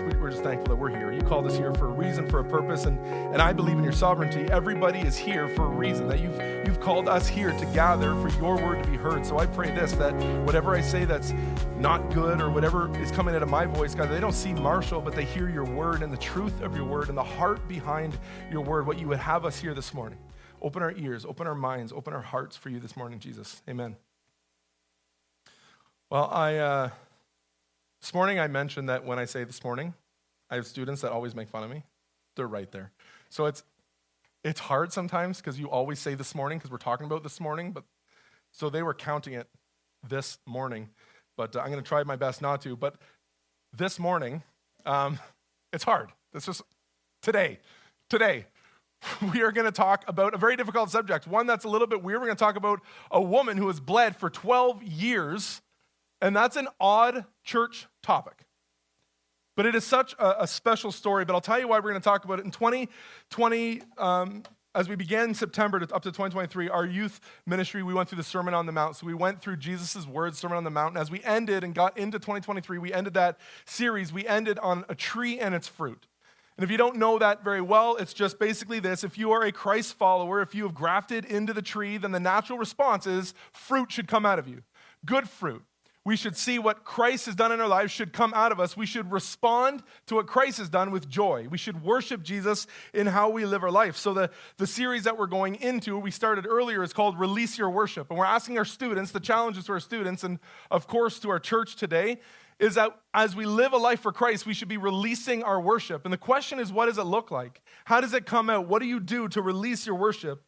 Jesus, we, are just thankful that we're here. You called us here for a reason, for a purpose, and, and I believe in your sovereignty. Everybody is here for a reason, that you've, you've called us here to gather for your word to be heard. So I pray this, that whatever I say that's not good or whatever is coming out of my voice, God, they don't see Marshal, but they hear your word and the truth of your word and the heart behind your word, what you would have us hear this morning. Open our ears, open our minds, open our hearts for you this morning, Jesus. Amen. Well, I. Uh, this morning, I mentioned that when I say this morning, I have students that always make fun of me. They're right there. So it's, it's hard sometimes because you always say this morning because we're talking about this morning. But so they were counting it this morning, but uh, I'm going to try my best not to. But this morning, um, it's hard. It's just today. Today, we are going to talk about a very difficult subject, one that's a little bit weird. We're going to talk about a woman who has bled for 12 years and that's an odd church topic. But it is such a, a special story. But I'll tell you why we're going to talk about it. In 2020, um, as we began September to, up to 2023, our youth ministry, we went through the Sermon on the Mount. So we went through Jesus' words, Sermon on the Mount. And as we ended and got into 2023, we ended that series, we ended on a tree and its fruit. And if you don't know that very well, it's just basically this. If you are a Christ follower, if you have grafted into the tree, then the natural response is fruit should come out of you. Good fruit. We should see what Christ has done in our lives should come out of us. We should respond to what Christ has done with joy. We should worship Jesus in how we live our life. So, the, the series that we're going into, we started earlier, is called Release Your Worship. And we're asking our students, the challenges to our students, and of course to our church today, is that as we live a life for Christ, we should be releasing our worship. And the question is, what does it look like? How does it come out? What do you do to release your worship?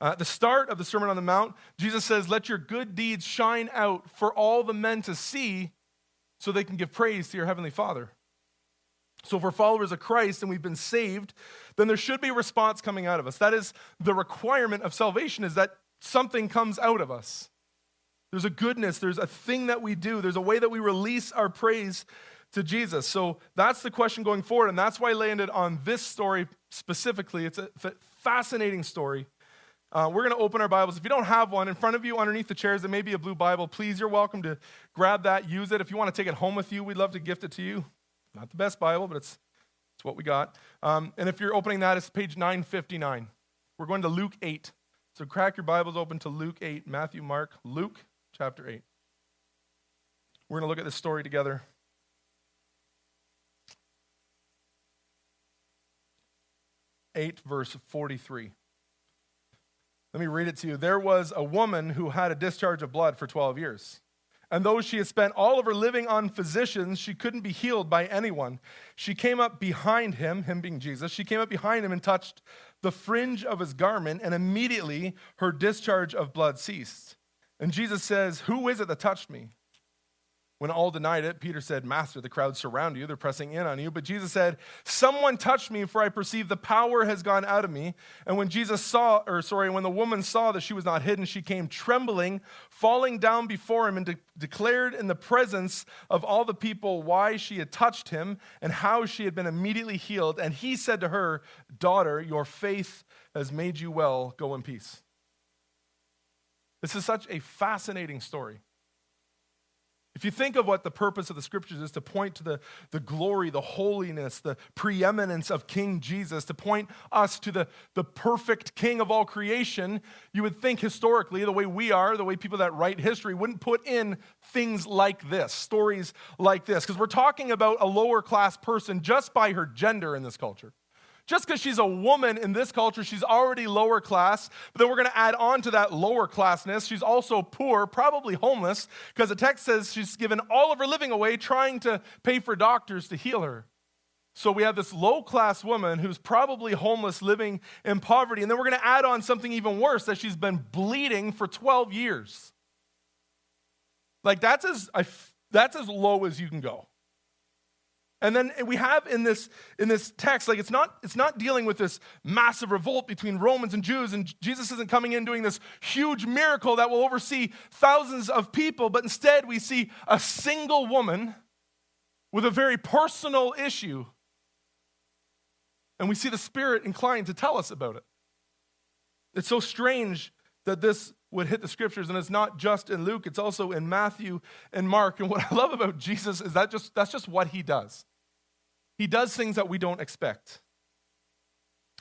Uh, at the start of the Sermon on the Mount, Jesus says, Let your good deeds shine out for all the men to see so they can give praise to your Heavenly Father. So, if we're followers of Christ and we've been saved, then there should be a response coming out of us. That is the requirement of salvation, is that something comes out of us. There's a goodness, there's a thing that we do, there's a way that we release our praise to Jesus. So that's the question going forward, and that's why I landed on this story specifically. It's a fascinating story uh, we're going to open our Bibles. If you don't have one, in front of you underneath the chairs, there may be a blue Bible. Please, you're welcome to grab that, use it. If you want to take it home with you, we'd love to gift it to you. Not the best Bible, but it's, it's what we got. Um, and if you're opening that, it's page 959. We're going to Luke 8. So crack your Bibles open to Luke 8, Matthew, Mark, Luke chapter 8. We're going to look at this story together. Eight, verse 43. Let me read it to you. There was a woman who had a discharge of blood for 12 years. And though she had spent all of her living on physicians, she couldn't be healed by anyone. She came up behind him, him being Jesus, she came up behind him and touched the fringe of his garment, and immediately her discharge of blood ceased. And Jesus says, Who is it that touched me? When all denied it, Peter said, Master, the crowd surround you. They're pressing in on you. But Jesus said, Someone touched me, for I perceive the power has gone out of me. And when Jesus saw, or sorry, when the woman saw that she was not hidden, she came trembling, falling down before him, and de- declared in the presence of all the people why she had touched him and how she had been immediately healed. And he said to her, Daughter, your faith has made you well. Go in peace. This is such a fascinating story. If you think of what the purpose of the scriptures is to point to the, the glory, the holiness, the preeminence of King Jesus, to point us to the, the perfect King of all creation, you would think historically, the way we are, the way people that write history wouldn't put in things like this, stories like this, because we're talking about a lower class person just by her gender in this culture. Just because she's a woman in this culture, she's already lower class. But then we're going to add on to that lower classness. She's also poor, probably homeless, because the text says she's given all of her living away trying to pay for doctors to heal her. So we have this low class woman who's probably homeless, living in poverty. And then we're going to add on something even worse that she's been bleeding for 12 years. Like that's as, that's as low as you can go. And then we have in this, in this text, like it's not, it's not dealing with this massive revolt between Romans and Jews, and Jesus isn't coming in doing this huge miracle that will oversee thousands of people, but instead we see a single woman with a very personal issue. And we see the Spirit inclined to tell us about it. It's so strange that this would hit the scriptures and it's not just in luke it's also in matthew and mark and what i love about jesus is that just that's just what he does he does things that we don't expect.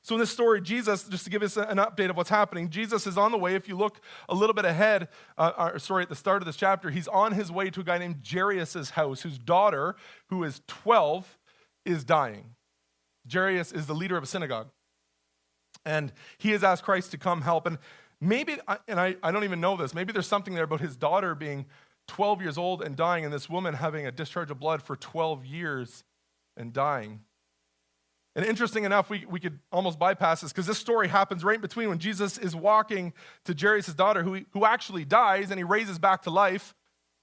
So, in this story, Jesus, just to give us an update of what's happening, Jesus is on the way. If you look a little bit ahead, uh, or, sorry, at the start of this chapter, he's on his way to a guy named Jairus' house, whose daughter, who is 12, is dying. Jairus is the leader of a synagogue. And he has asked Christ to come help. And maybe, and I, I don't even know this, maybe there's something there about his daughter being 12 years old and dying, and this woman having a discharge of blood for 12 years and dying. And interesting enough, we, we could almost bypass this because this story happens right in between when Jesus is walking to Jairus' daughter, who, who actually dies and he raises back to life.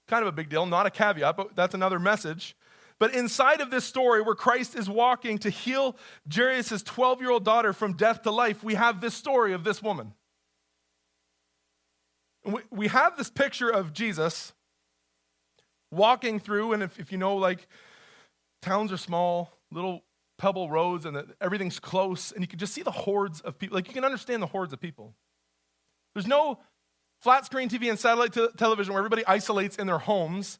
Kind of a big deal, not a caveat, but that's another message. But inside of this story, where Christ is walking to heal Jairus' 12 year old daughter from death to life, we have this story of this woman. We, we have this picture of Jesus walking through, and if, if you know, like, towns are small, little pebble roads and the, everything's close, and you can just see the hordes of people. Like you can understand the hordes of people. There's no flat screen TV and satellite te- television where everybody isolates in their homes.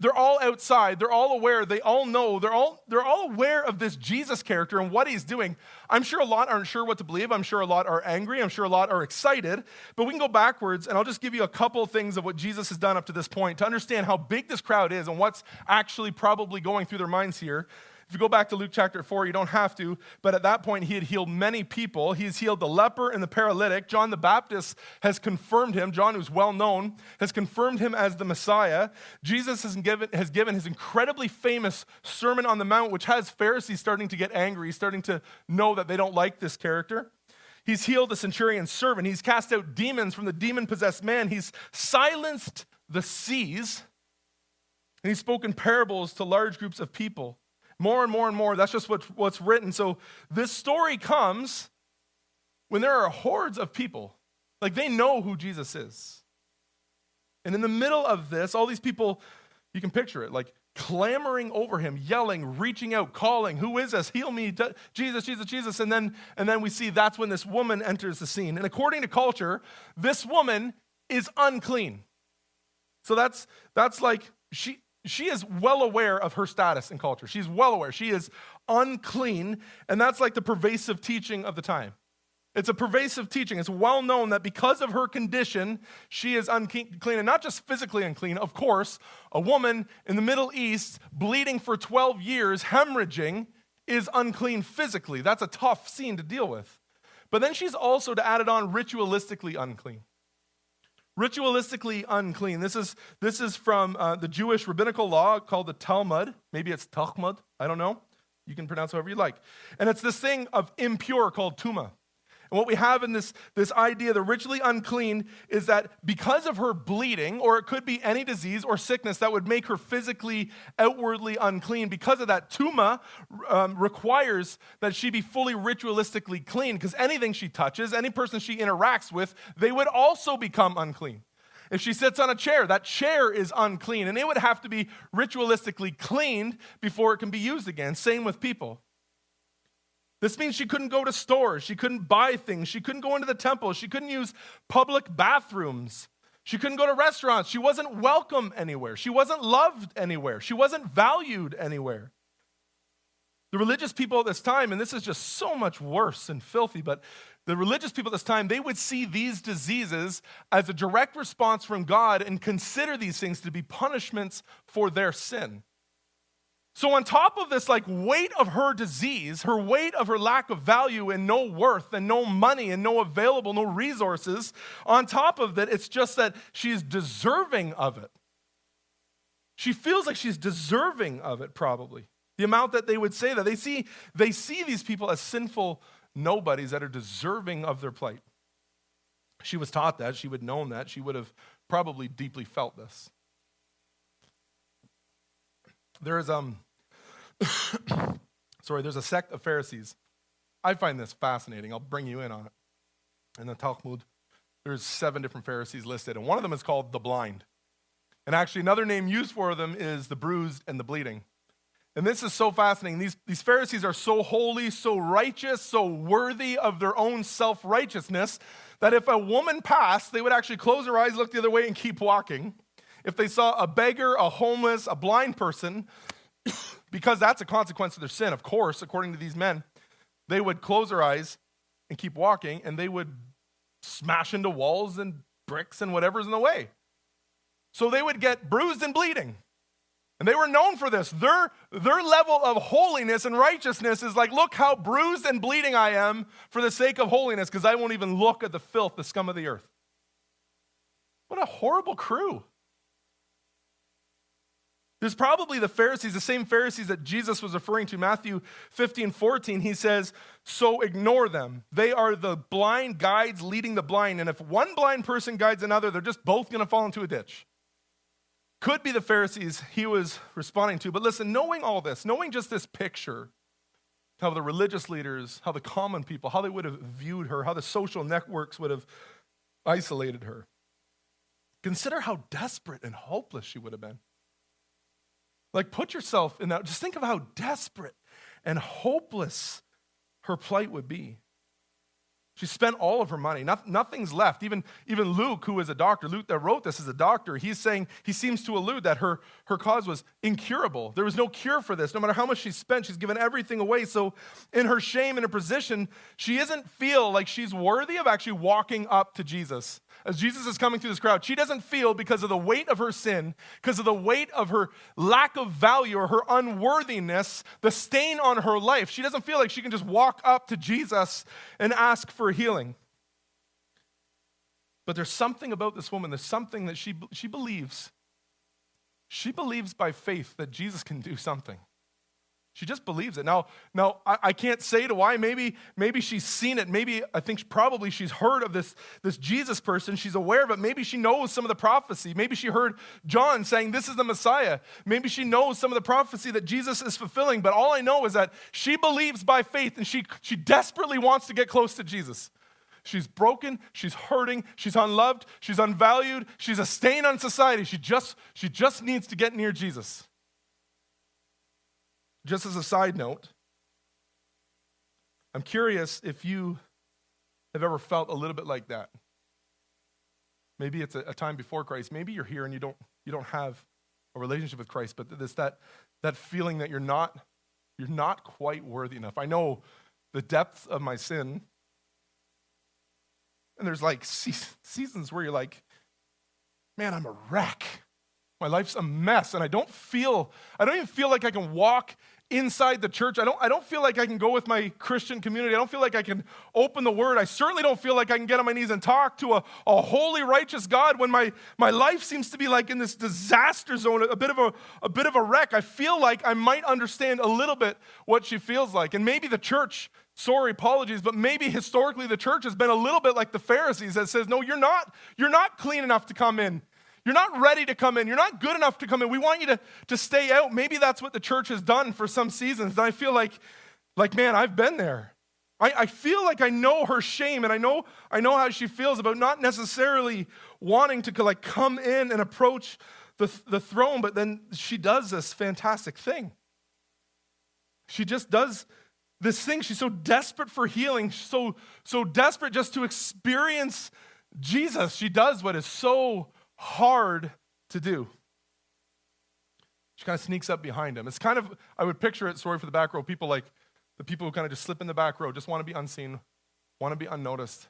They're all outside. They're all aware. They all know. They're all, they're all aware of this Jesus character and what he's doing. I'm sure a lot aren't sure what to believe. I'm sure a lot are angry. I'm sure a lot are excited. But we can go backwards, and I'll just give you a couple things of what Jesus has done up to this point to understand how big this crowd is and what's actually probably going through their minds here. If you go back to Luke chapter 4, you don't have to, but at that point, he had healed many people. He's healed the leper and the paralytic. John the Baptist has confirmed him. John, who's well known, has confirmed him as the Messiah. Jesus has given, has given his incredibly famous Sermon on the Mount, which has Pharisees starting to get angry, starting to know that they don't like this character. He's healed the centurion's servant. He's cast out demons from the demon possessed man. He's silenced the seas. And he's spoken parables to large groups of people. More and more and more. That's just what, what's written. So this story comes when there are hordes of people. Like they know who Jesus is. And in the middle of this, all these people, you can picture it, like clamoring over him, yelling, reaching out, calling, Who is this? Heal me, Jesus, Jesus, Jesus. And then, and then we see that's when this woman enters the scene. And according to culture, this woman is unclean. So that's that's like she she is well aware of her status in culture. She's well aware. She is unclean, and that's like the pervasive teaching of the time. It's a pervasive teaching. It's well known that because of her condition, she is unclean, and not just physically unclean. Of course, a woman in the Middle East bleeding for 12 years, hemorrhaging, is unclean physically. That's a tough scene to deal with. But then she's also, to add it on, ritualistically unclean ritualistically unclean. This is, this is from uh, the Jewish rabbinical law called the Talmud. Maybe it's Talmud, I don't know. You can pronounce however you like. And it's this thing of impure called tuma. And what we have in this, this idea, the ritually unclean, is that because of her bleeding, or it could be any disease or sickness that would make her physically, outwardly unclean, because of that, tuma um, requires that she be fully ritualistically clean, because anything she touches, any person she interacts with, they would also become unclean. If she sits on a chair, that chair is unclean, and it would have to be ritualistically cleaned before it can be used again. Same with people. This means she couldn't go to stores, she couldn't buy things, she couldn't go into the temple, she couldn't use public bathrooms, she couldn't go to restaurants, she wasn't welcome anywhere, she wasn't loved anywhere, she wasn't valued anywhere. The religious people at this time, and this is just so much worse and filthy, but the religious people at this time, they would see these diseases as a direct response from God and consider these things to be punishments for their sin. So, on top of this, like weight of her disease, her weight of her lack of value and no worth and no money and no available, no resources, on top of that, it's just that she's deserving of it. She feels like she's deserving of it, probably. The amount that they would say that. They see, they see these people as sinful nobodies that are deserving of their plight. She was taught that. She would have known that. She would have probably deeply felt this. There is um sorry, there's a sect of Pharisees. I find this fascinating. I'll bring you in on it. In the Talmud, there's seven different Pharisees listed, and one of them is called the blind. And actually, another name used for them is the bruised and the bleeding. And this is so fascinating. These, these Pharisees are so holy, so righteous, so worthy of their own self righteousness that if a woman passed, they would actually close their eyes, look the other way, and keep walking. If they saw a beggar, a homeless, a blind person, because that's a consequence of their sin, of course, according to these men, they would close their eyes and keep walking, and they would smash into walls and bricks and whatever's in the way. So they would get bruised and bleeding. And they were known for this. Their, their level of holiness and righteousness is like, look how bruised and bleeding I am for the sake of holiness, because I won't even look at the filth, the scum of the earth. What a horrible crew. There's probably the Pharisees, the same Pharisees that Jesus was referring to, Matthew 15, 14. He says, So ignore them. They are the blind guides leading the blind. And if one blind person guides another, they're just both going to fall into a ditch. Could be the Pharisees he was responding to. But listen, knowing all this, knowing just this picture, how the religious leaders, how the common people, how they would have viewed her, how the social networks would have isolated her, consider how desperate and hopeless she would have been. Like, put yourself in that. Just think of how desperate and hopeless her plight would be. She spent all of her money. nothing's left. Even, even Luke, who is a doctor, Luke that wrote this is a doctor, he's saying, he seems to allude that her, her cause was incurable. There was no cure for this. No matter how much she spent, she's given everything away. So, in her shame and her position, she doesn't feel like she's worthy of actually walking up to Jesus as Jesus is coming through this crowd, she doesn't feel because of the weight of her sin, because of the weight of her lack of value or her unworthiness, the stain on her life. She doesn't feel like she can just walk up to Jesus and ask for healing. But there's something about this woman, there's something that she, she believes. She believes by faith that Jesus can do something. She just believes it. Now, now I, I, can't say to why. Maybe, maybe she's seen it. Maybe I think probably she's heard of this, this Jesus person. She's aware of it. Maybe she knows some of the prophecy. Maybe she heard John saying, This is the Messiah. Maybe she knows some of the prophecy that Jesus is fulfilling. But all I know is that she believes by faith and she, she desperately wants to get close to Jesus. She's broken, she's hurting, she's unloved, she's unvalued, she's a stain on society. She just, she just needs to get near Jesus. Just as a side note, I'm curious if you have ever felt a little bit like that. Maybe it's a, a, time before Christ. Maybe you're here and you don't, you don't have a relationship with Christ, but this that, that feeling that you're not, you're not quite worthy enough. I know the depths of my sin. And there's like seasons where you're like, man, I'm a wreck. My life's a mess, and I don't feel, I don't even feel like I can walk inside the church. I don't, I don't feel like I can go with my Christian community. I don't feel like I can open the word. I certainly don't feel like I can get on my knees and talk to a, a holy, righteous God when my, my life seems to be like in this disaster zone, a bit, of a, a bit of a wreck. I feel like I might understand a little bit what she feels like. And maybe the church, sorry, apologies, but maybe historically the church has been a little bit like the Pharisees that says, no, you're not, you're not clean enough to come in. You're not ready to come in. You're not good enough to come in. We want you to, to stay out. Maybe that's what the church has done for some seasons. And I feel like, like man, I've been there. I, I feel like I know her shame and I know, I know how she feels about not necessarily wanting to like come in and approach the, the throne, but then she does this fantastic thing. She just does this thing. She's so desperate for healing, so, so desperate just to experience Jesus. She does what is so hard to do. She kind of sneaks up behind him. It's kind of, I would picture it, sorry for the back row, people like the people who kind of just slip in the back row, just want to be unseen, want to be unnoticed.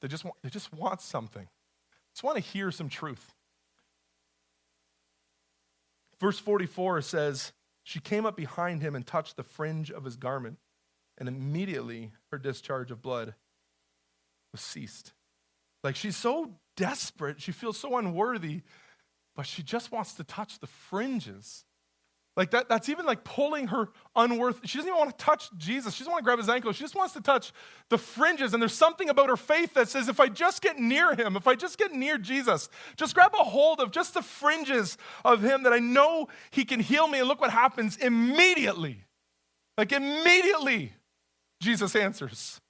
They just want, they just want something. Just want to hear some truth. Verse 44 says, She came up behind him and touched the fringe of his garment, and immediately her discharge of blood was ceased. Like she's so desperate. She feels so unworthy, but she just wants to touch the fringes. Like that, that's even like pulling her unworth. She doesn't even want to touch Jesus. She doesn't want to grab his ankle. She just wants to touch the fringes. And there's something about her faith that says, if I just get near him, if I just get near Jesus, just grab a hold of just the fringes of him that I know he can heal me. And look what happens immediately. Like immediately, Jesus answers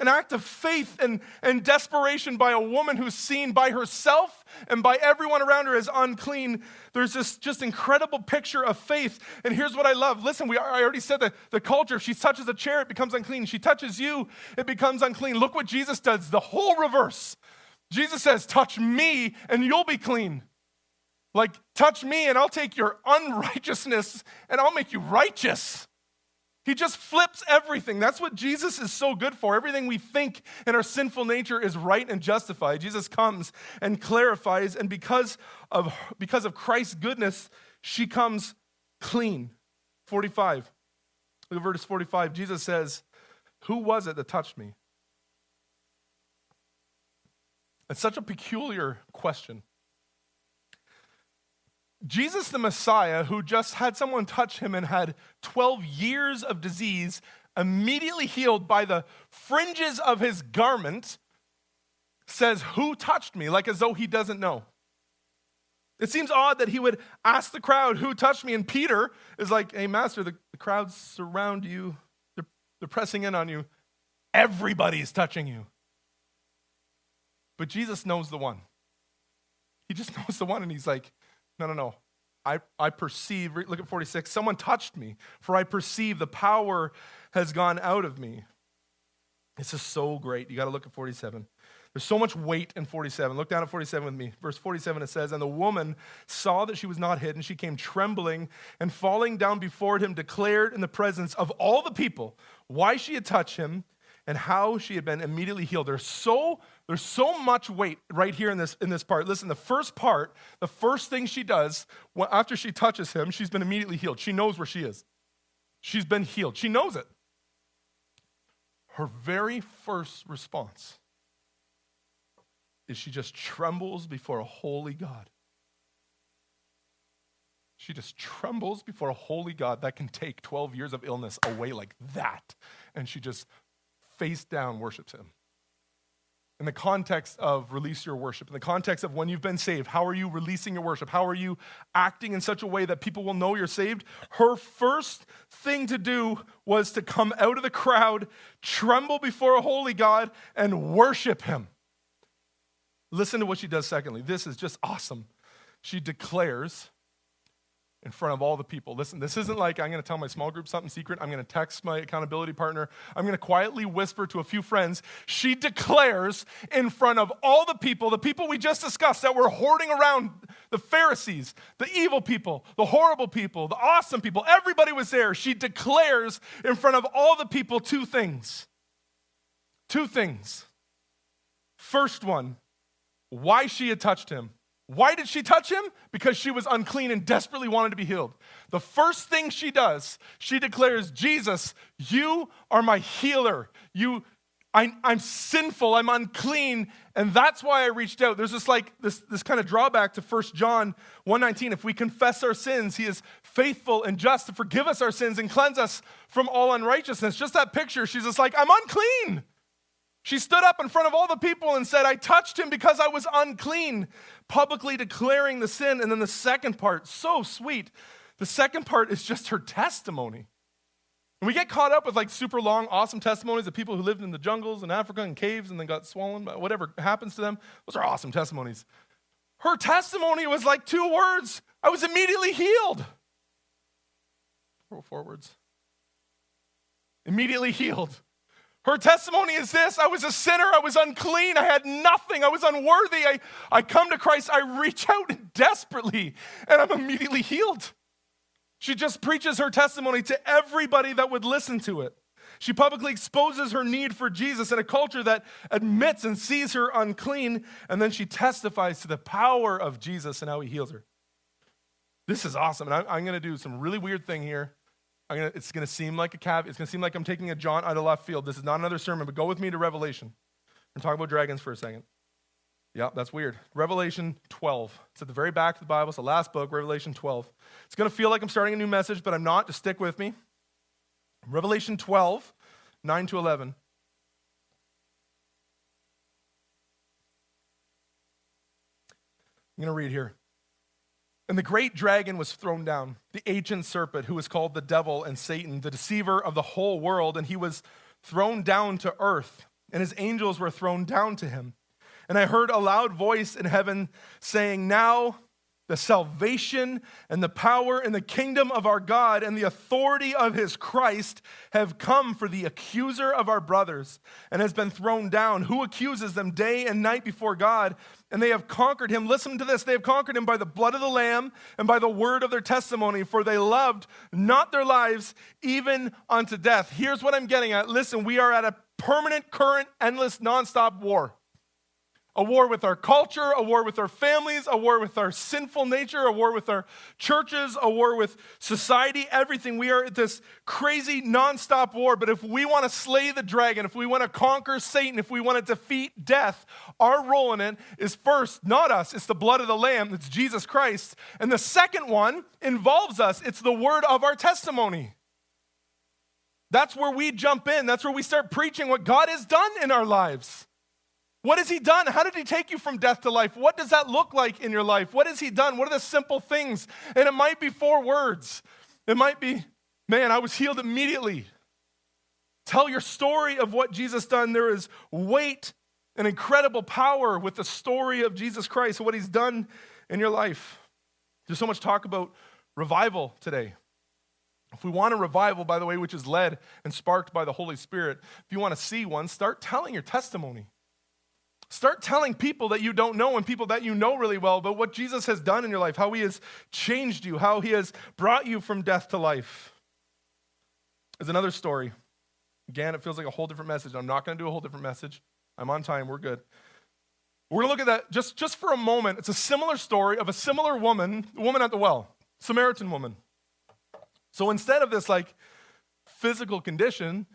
an act of faith and, and desperation by a woman who's seen by herself and by everyone around her as unclean. There's this just incredible picture of faith. And here's what I love. Listen, we, I already said that the culture, if she touches a chair, it becomes unclean. She touches you, it becomes unclean. Look what Jesus does, the whole reverse. Jesus says, Touch me and you'll be clean. Like, touch me and I'll take your unrighteousness and I'll make you righteous. He just flips everything. That's what Jesus is so good for. Everything we think in our sinful nature is right and justified. Jesus comes and clarifies, and because of, because of Christ's goodness, she comes clean. 45. Look at verse 45. Jesus says, Who was it that touched me? It's such a peculiar question. Jesus, the Messiah, who just had someone touch him and had 12 years of disease, immediately healed by the fringes of his garment, says, Who touched me? like as though he doesn't know. It seems odd that he would ask the crowd, Who touched me? And Peter is like, Hey, Master, the, the crowds surround you, they're, they're pressing in on you. Everybody's touching you. But Jesus knows the one. He just knows the one, and he's like, no, no, no. I, I perceive, look at 46, someone touched me, for I perceive the power has gone out of me. This is so great. You got to look at 47. There's so much weight in 47. Look down at 47 with me. Verse 47 it says, And the woman saw that she was not hidden. She came trembling and falling down before him, declared in the presence of all the people why she had touched him and how she had been immediately healed. There's so, there's so much weight right here in this, in this part. Listen, the first part, the first thing she does after she touches him, she's been immediately healed. She knows where she is. She's been healed. She knows it. Her very first response is she just trembles before a holy God. She just trembles before a holy God that can take 12 years of illness away like that. And she just face down worships him. In the context of release your worship, in the context of when you've been saved, how are you releasing your worship? How are you acting in such a way that people will know you're saved? Her first thing to do was to come out of the crowd, tremble before a holy God, and worship him. Listen to what she does secondly. This is just awesome. She declares, in front of all the people. Listen, this isn't like I'm going to tell my small group something secret. I'm going to text my accountability partner. I'm going to quietly whisper to a few friends. She declares in front of all the people, the people we just discussed that were hoarding around the Pharisees, the evil people, the horrible people, the awesome people. Everybody was there. She declares in front of all the people two things. Two things. First one, why she had touched him. Why did she touch him? Because she was unclean and desperately wanted to be healed. The first thing she does, she declares, Jesus, you are my healer. You, I, am sinful, I'm unclean, and that's why I reached out. There's this like this, this kind of drawback to 1 John 1:19. If we confess our sins, he is faithful and just to forgive us our sins and cleanse us from all unrighteousness. Just that picture, she's just like, I'm unclean. She stood up in front of all the people and said, I touched him because I was unclean, publicly declaring the sin. And then the second part, so sweet. The second part is just her testimony. And we get caught up with like super long, awesome testimonies of people who lived in the jungles and Africa and caves and then got swollen by whatever happens to them. Those are awesome testimonies. Her testimony was like two words I was immediately healed. Roll forwards. Immediately healed. Her testimony is this I was a sinner, I was unclean, I had nothing, I was unworthy. I, I come to Christ, I reach out desperately, and I'm immediately healed. She just preaches her testimony to everybody that would listen to it. She publicly exposes her need for Jesus in a culture that admits and sees her unclean, and then she testifies to the power of Jesus and how he heals her. This is awesome. And I'm, I'm going to do some really weird thing here. Gonna, it's going to seem like a cav. It's going to seem like I'm taking a John out of left field. This is not another sermon, but go with me to Revelation. and talk about dragons for a second. Yeah, that's weird. Revelation 12. It's at the very back of the Bible. It's the last book, Revelation 12. It's going to feel like I'm starting a new message, but I'm not. Just stick with me. Revelation 12, 9 to 11. I'm going to read here. And the great dragon was thrown down, the ancient serpent who was called the devil and Satan, the deceiver of the whole world, and he was thrown down to earth, and his angels were thrown down to him. And I heard a loud voice in heaven saying, Now the salvation and the power and the kingdom of our God and the authority of his Christ have come for the accuser of our brothers and has been thrown down, who accuses them day and night before God. And they have conquered him. Listen to this. They have conquered him by the blood of the Lamb and by the word of their testimony, for they loved not their lives even unto death. Here's what I'm getting at. Listen, we are at a permanent, current, endless, nonstop war a war with our culture, a war with our families, a war with our sinful nature, a war with our churches, a war with society, everything. We are at this crazy nonstop war. But if we want to slay the dragon, if we want to conquer Satan, if we want to defeat death, our role in it is first, not us, it's the blood of the Lamb, it's Jesus Christ. And the second one involves us, it's the word of our testimony. That's where we jump in. That's where we start preaching what God has done in our lives. What has he done? How did he take you from death to life? What does that look like in your life? What has he done? What are the simple things? And it might be four words. It might be, man, I was healed immediately. Tell your story of what Jesus done. There is weight and incredible power with the story of Jesus Christ, and what he's done in your life. There's so much talk about revival today. If we want a revival, by the way, which is led and sparked by the Holy Spirit, if you want to see one, start telling your testimony. Start telling people that you don't know and people that you know really well about what Jesus has done in your life, how he has changed you, how he has brought you from death to life. There's another story. Again, it feels like a whole different message. I'm not going to do a whole different message. I'm on time. We're good. We're going to look at that just, just for a moment. It's a similar story of a similar woman, the woman at the well, Samaritan woman. So instead of this like physical condition,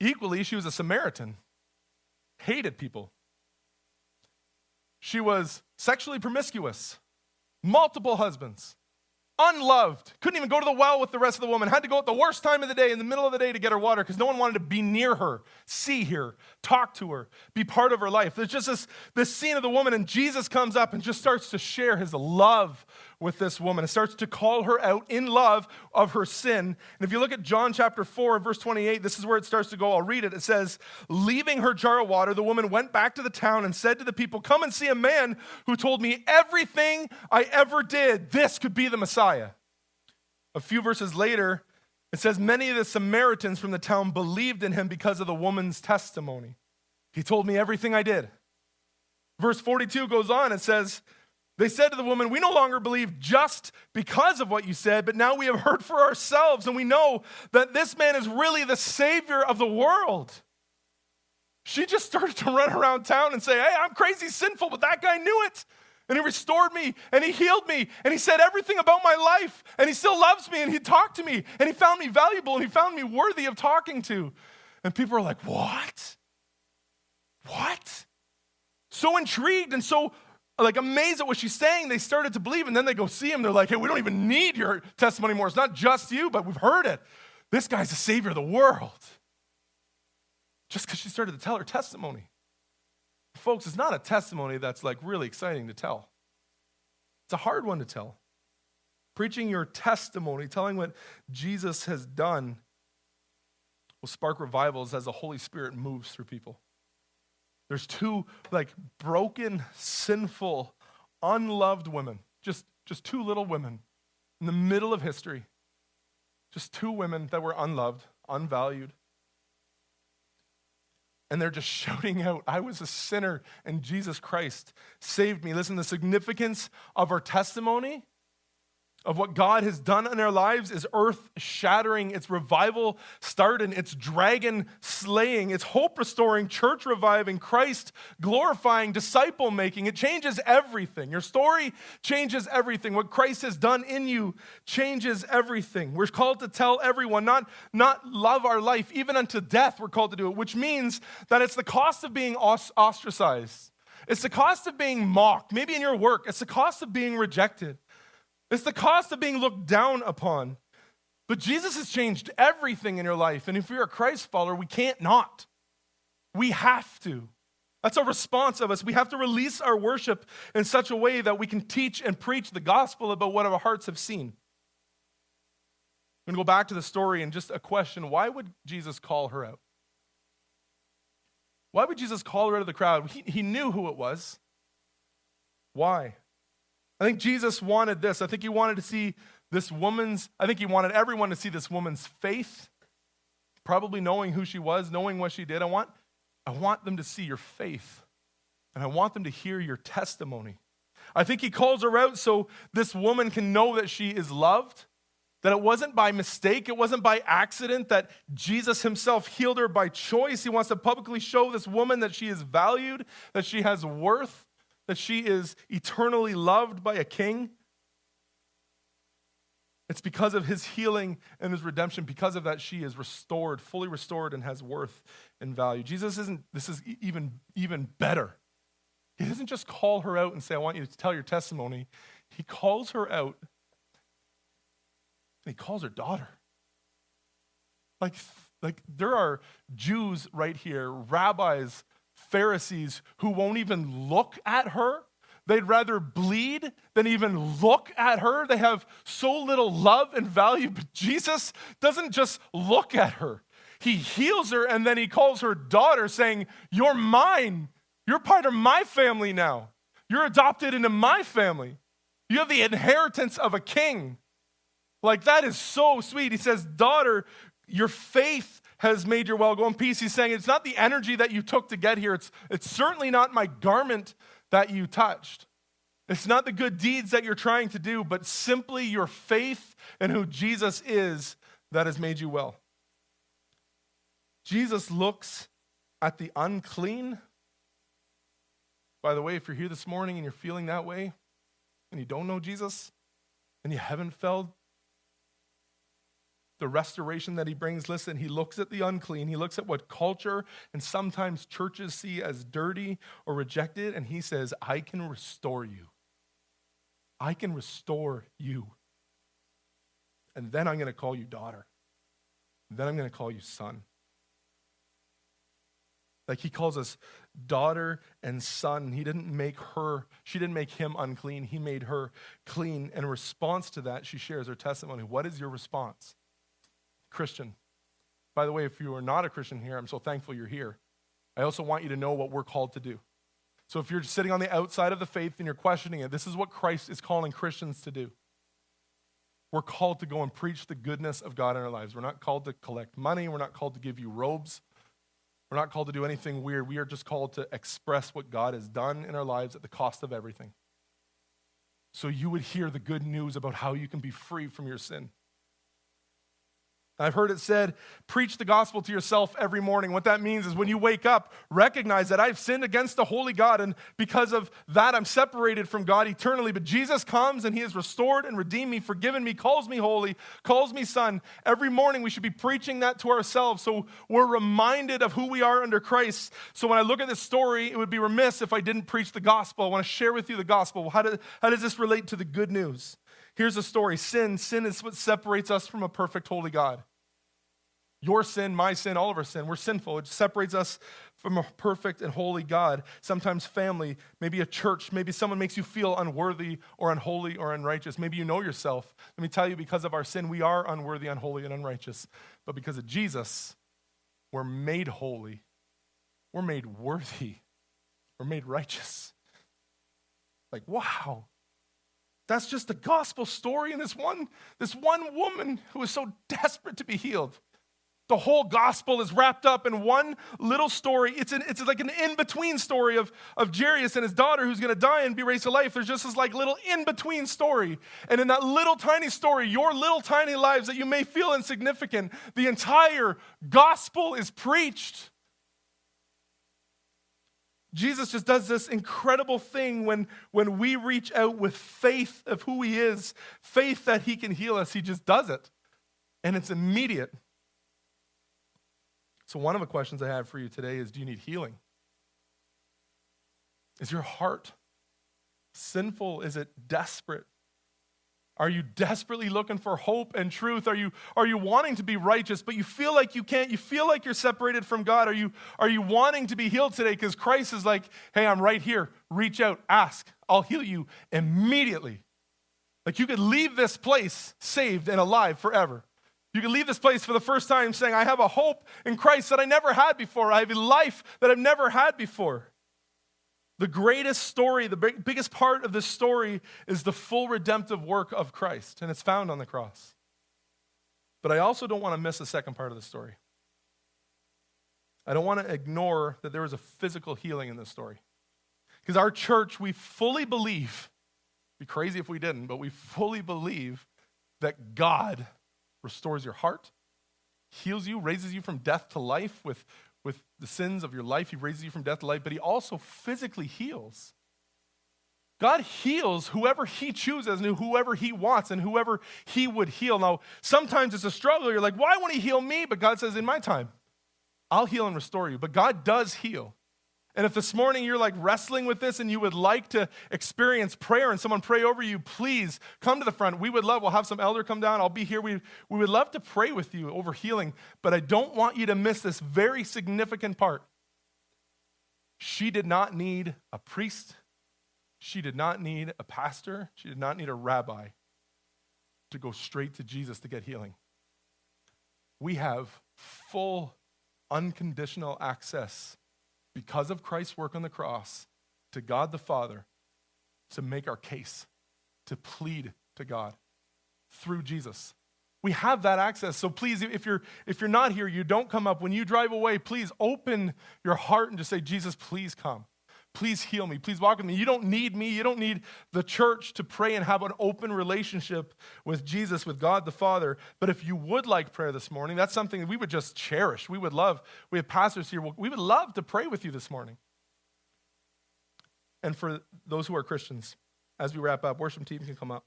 equally, she was a Samaritan, hated people, she was sexually promiscuous, multiple husbands, unloved, couldn't even go to the well with the rest of the woman, had to go at the worst time of the day, in the middle of the day, to get her water because no one wanted to be near her, see her, talk to her, be part of her life. There's just this, this scene of the woman, and Jesus comes up and just starts to share his love with this woman and starts to call her out in love of her sin. And if you look at John chapter 4 verse 28, this is where it starts to go. I'll read it. It says, Leaving her jar of water, the woman went back to the town and said to the people, Come and see a man who told me everything I ever did. This could be the Messiah. A few verses later, it says, Many of the Samaritans from the town believed in him because of the woman's testimony. He told me everything I did. Verse 42 goes on, it says, they said to the woman, We no longer believe just because of what you said, but now we have heard for ourselves, and we know that this man is really the Savior of the world. She just started to run around town and say, Hey, I'm crazy sinful, but that guy knew it. And he restored me, and he healed me, and he said everything about my life, and he still loves me, and he talked to me, and he found me valuable, and he found me worthy of talking to. And people are like, What? What? So intrigued and so like amazed at what she's saying, they started to believe, and then they go see him. They're like, hey, we don't even need your testimony more It's not just you, but we've heard it. This guy's the savior of the world. Just because she started to tell her testimony. Folks, it's not a testimony that's like really exciting to tell. It's a hard one to tell. Preaching your testimony, telling what Jesus has done, will spark revivals as the Holy Spirit moves through people. There's two like broken, sinful, unloved women, just, just two little women in the middle of history. Just two women that were unloved, unvalued. And they're just shouting out, I was a sinner and Jesus Christ saved me. Listen, the significance of our testimony of what God has done in our lives is earth shattering, it's revival starting, it's dragon slaying, it's hope restoring, church reviving, Christ glorifying, disciple making. It changes everything. Your story changes everything. What Christ has done in you changes everything. We're called to tell everyone, not, not love our life, even unto death, we're called to do it, which means that it's the cost of being ostracized. It's the cost of being mocked, maybe in your work. It's the cost of being rejected. It's the cost of being looked down upon. But Jesus has changed everything in your life. And if you're a Christ follower, we can't not. We have to. That's a response of us. We have to release our worship in such a way that we can teach and preach the gospel about what our hearts have seen. I'm going to go back to the story and just a question why would Jesus call her out? Why would Jesus call her out of the crowd? He, he knew who it was. Why? I think Jesus wanted this. I think he wanted to see this woman's, I think he wanted everyone to see this woman's faith, probably knowing who she was, knowing what she did. I want, I want them to see your faith, and I want them to hear your testimony. I think he calls her out so this woman can know that she is loved, that it wasn't by mistake, it wasn't by accident, that Jesus himself healed her by choice. He wants to publicly show this woman that she is valued, that she has worth, that she is eternally loved by a king. It's because of his healing and his redemption, because of that, she is restored, fully restored, and has worth and value. Jesus isn't, this is even, even better. He doesn't just call her out and say, I want you to tell your testimony. He calls her out and he calls her daughter. Like, like there are Jews right here, rabbis, Pharisees, who won't even look at her. They'd rather bleed than even look at her. They have so little love and value, but Jesus doesn't just look at her. He heals her and then he calls her daughter, saying, You're mine. You're part of my family now. You're adopted into my family. You have the inheritance of a king. Like, that is so sweet. He says, Daughter, your faith has made your well go in peace. He's saying, It's not the energy that you took to get here. It's, it's certainly not my garment that you touched. It's not the good deeds that you're trying to do, but simply your faith in who Jesus is that has made you well. Jesus looks at the unclean. By the way, if you're here this morning and you're feeling that way and you don't know Jesus and you haven't felt the restoration that he brings, listen, he looks at the unclean. He looks at what culture and sometimes churches see as dirty or rejected, and he says, I can restore you. I can restore you. And then I'm going to call you daughter. then I'm going to call you son. Like he calls us daughter and son. He didn't make her, she didn't make him unclean. He made her clean. In response to that, she shares her testimony. What is your response? Christian. By the way, if you are not a Christian here, I'm so thankful you're here. I also want you to know what we're called to do. So if you're sitting on the outside of the faith and you're questioning it, this is what Christ is calling Christians to do. We're called to go and preach the goodness of God in our lives. We're not called to collect money. We're not called to give you robes. We're not called to do anything weird. We are just called to express what God has done in our lives at the cost of everything. So you would hear the good news about how you can be free from your sin. I've heard it said, preach the gospel to yourself every morning. What that means is when you wake up, recognize that I've sinned against the holy God, and because of that, I'm separated from God eternally. But Jesus comes and He has restored and redeemed me, forgiven me, calls me holy, calls me son. Every morning, we should be preaching that to ourselves so we're reminded of who we are under Christ. So when I look at this story, it would be remiss if I didn't preach the gospel. I want to share with you the gospel. How, do, how does this relate to the good news? Here's a story sin. Sin is what separates us from a perfect, holy God. Your sin, my sin, all of our sin, we're sinful. It separates us from a perfect and holy God. Sometimes family, maybe a church, maybe someone makes you feel unworthy or unholy or unrighteous. Maybe you know yourself. Let me tell you, because of our sin, we are unworthy, unholy, and unrighteous. But because of Jesus, we're made holy, we're made worthy, we're made righteous. Like, wow, that's just the gospel story in this one, this one woman who is so desperate to be healed. The whole gospel is wrapped up in one little story. It's, an, it's like an in-between story of, of Jairus and his daughter who's going to die and be raised to life. There's just this like little in-between story. And in that little tiny story, your little tiny lives that you may feel insignificant, the entire gospel is preached. Jesus just does this incredible thing when, when we reach out with faith of who he is, faith that he can heal us. He just does it. And it's immediate. So, one of the questions I have for you today is Do you need healing? Is your heart sinful? Is it desperate? Are you desperately looking for hope and truth? Are you, are you wanting to be righteous, but you feel like you can't? You feel like you're separated from God? Are you, are you wanting to be healed today? Because Christ is like, hey, I'm right here. Reach out, ask. I'll heal you immediately. Like you could leave this place saved and alive forever. You can leave this place for the first time saying, I have a hope in Christ that I never had before. I have a life that I've never had before. The greatest story, the big, biggest part of this story is the full redemptive work of Christ, and it's found on the cross. But I also don't want to miss the second part of the story. I don't want to ignore that there is a physical healing in this story. Because our church, we fully believe, be crazy if we didn't, but we fully believe that God restores your heart, heals you, raises you from death to life with, with the sins of your life. He raises you from death to life, but He also physically heals. God heals whoever He chooses and whoever He wants and whoever He would heal. Now, sometimes it's a struggle. You're like, why won't He heal me? But God says, in my time, I'll heal and restore you. But God does heal. And if this morning you're like wrestling with this and you would like to experience prayer and someone pray over you, please come to the front. We would love, we'll have some elder come down. I'll be here. We, we would love to pray with you over healing, but I don't want you to miss this very significant part. She did not need a priest, she did not need a pastor, she did not need a rabbi to go straight to Jesus to get healing. We have full, unconditional access because of Christ's work on the cross, to God the Father to make our case, to plead to God through Jesus. We have that access. So please, if you're if you're not here, you don't come up. When you drive away, please open your heart and just say, Jesus, please come. Please heal me. Please walk with me. You don't need me. You don't need the church to pray and have an open relationship with Jesus, with God the Father. But if you would like prayer this morning, that's something that we would just cherish. We would love. We have pastors here. We would love to pray with you this morning. And for those who are Christians, as we wrap up, worship team can come up.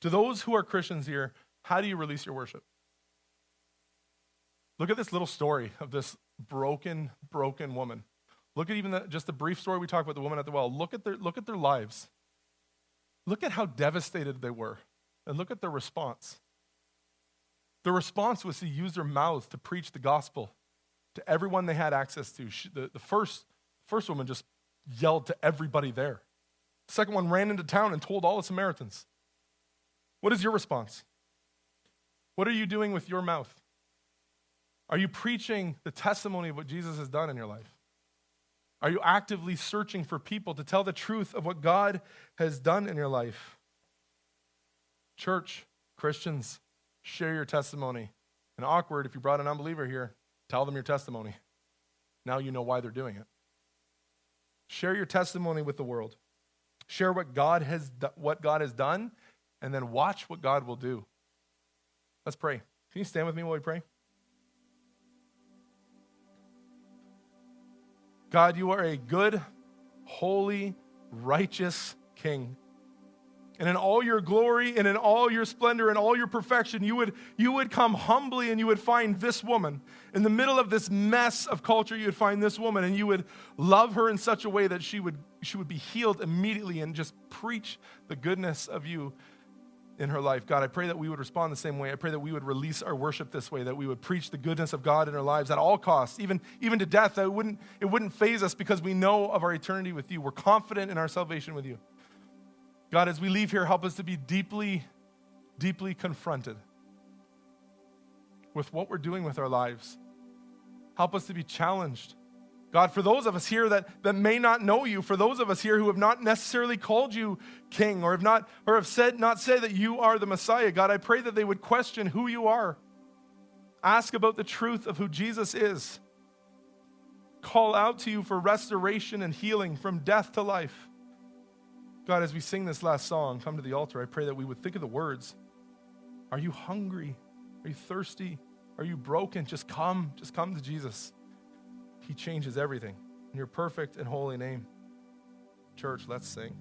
To those who are Christians here, how do you release your worship? Look at this little story of this broken, broken woman. Look at even the, just the brief story we talked about the woman at the well. Look at their, look at their lives. Look at how devastated they were. And look at their response. The response was to use their mouths to preach the gospel to everyone they had access to. She, the, the first, first woman just yelled to everybody there. The second one ran into town and told all the Samaritans. What is your response? What are you doing with your mouth? Are you preaching the testimony of what Jesus has done in your life? Are you actively searching for people to tell the truth of what God has done in your life? Church, Christians, share your testimony. And awkward, if you brought an unbeliever here, tell them your testimony. Now you know why they're doing it. Share your testimony with the world. Share what God has what God has done and then watch what God will do. Let's pray. Can you stand with me while we pray? God, you are a good, holy, righteous King. And in all your glory and in all your splendor and all your perfection, you would, you would come humbly and you would find this woman. In the middle of this mess of culture, you would find this woman and you would love her in such a way that she would, she would be healed immediately and just preach the goodness of you in her life. God, I pray that we would respond the same way. I pray that we would release our worship this way, that we would preach the goodness of God in our lives at all costs, even, even to death. That it wouldn't, it wouldn't faze us because we know of our eternity with you. We're confident in our salvation with you. God, as we leave here, help us to be deeply, deeply confronted with what we're doing with our lives. Help us to be challenged God, for those of us here that, that may not know you, for those of us here who have not necessarily called you king or have not or have said not said that you are the Messiah, God, I pray that they would question who you are. Ask about the truth of who Jesus is. Call out to you for restoration and healing from death to life. God, as we sing this last song, come to the altar, I pray that we would think of the words. Are you hungry? Are you thirsty? Are you broken? Just come, just come to Jesus. He changes everything. In your perfect and holy name. Church, let's sing.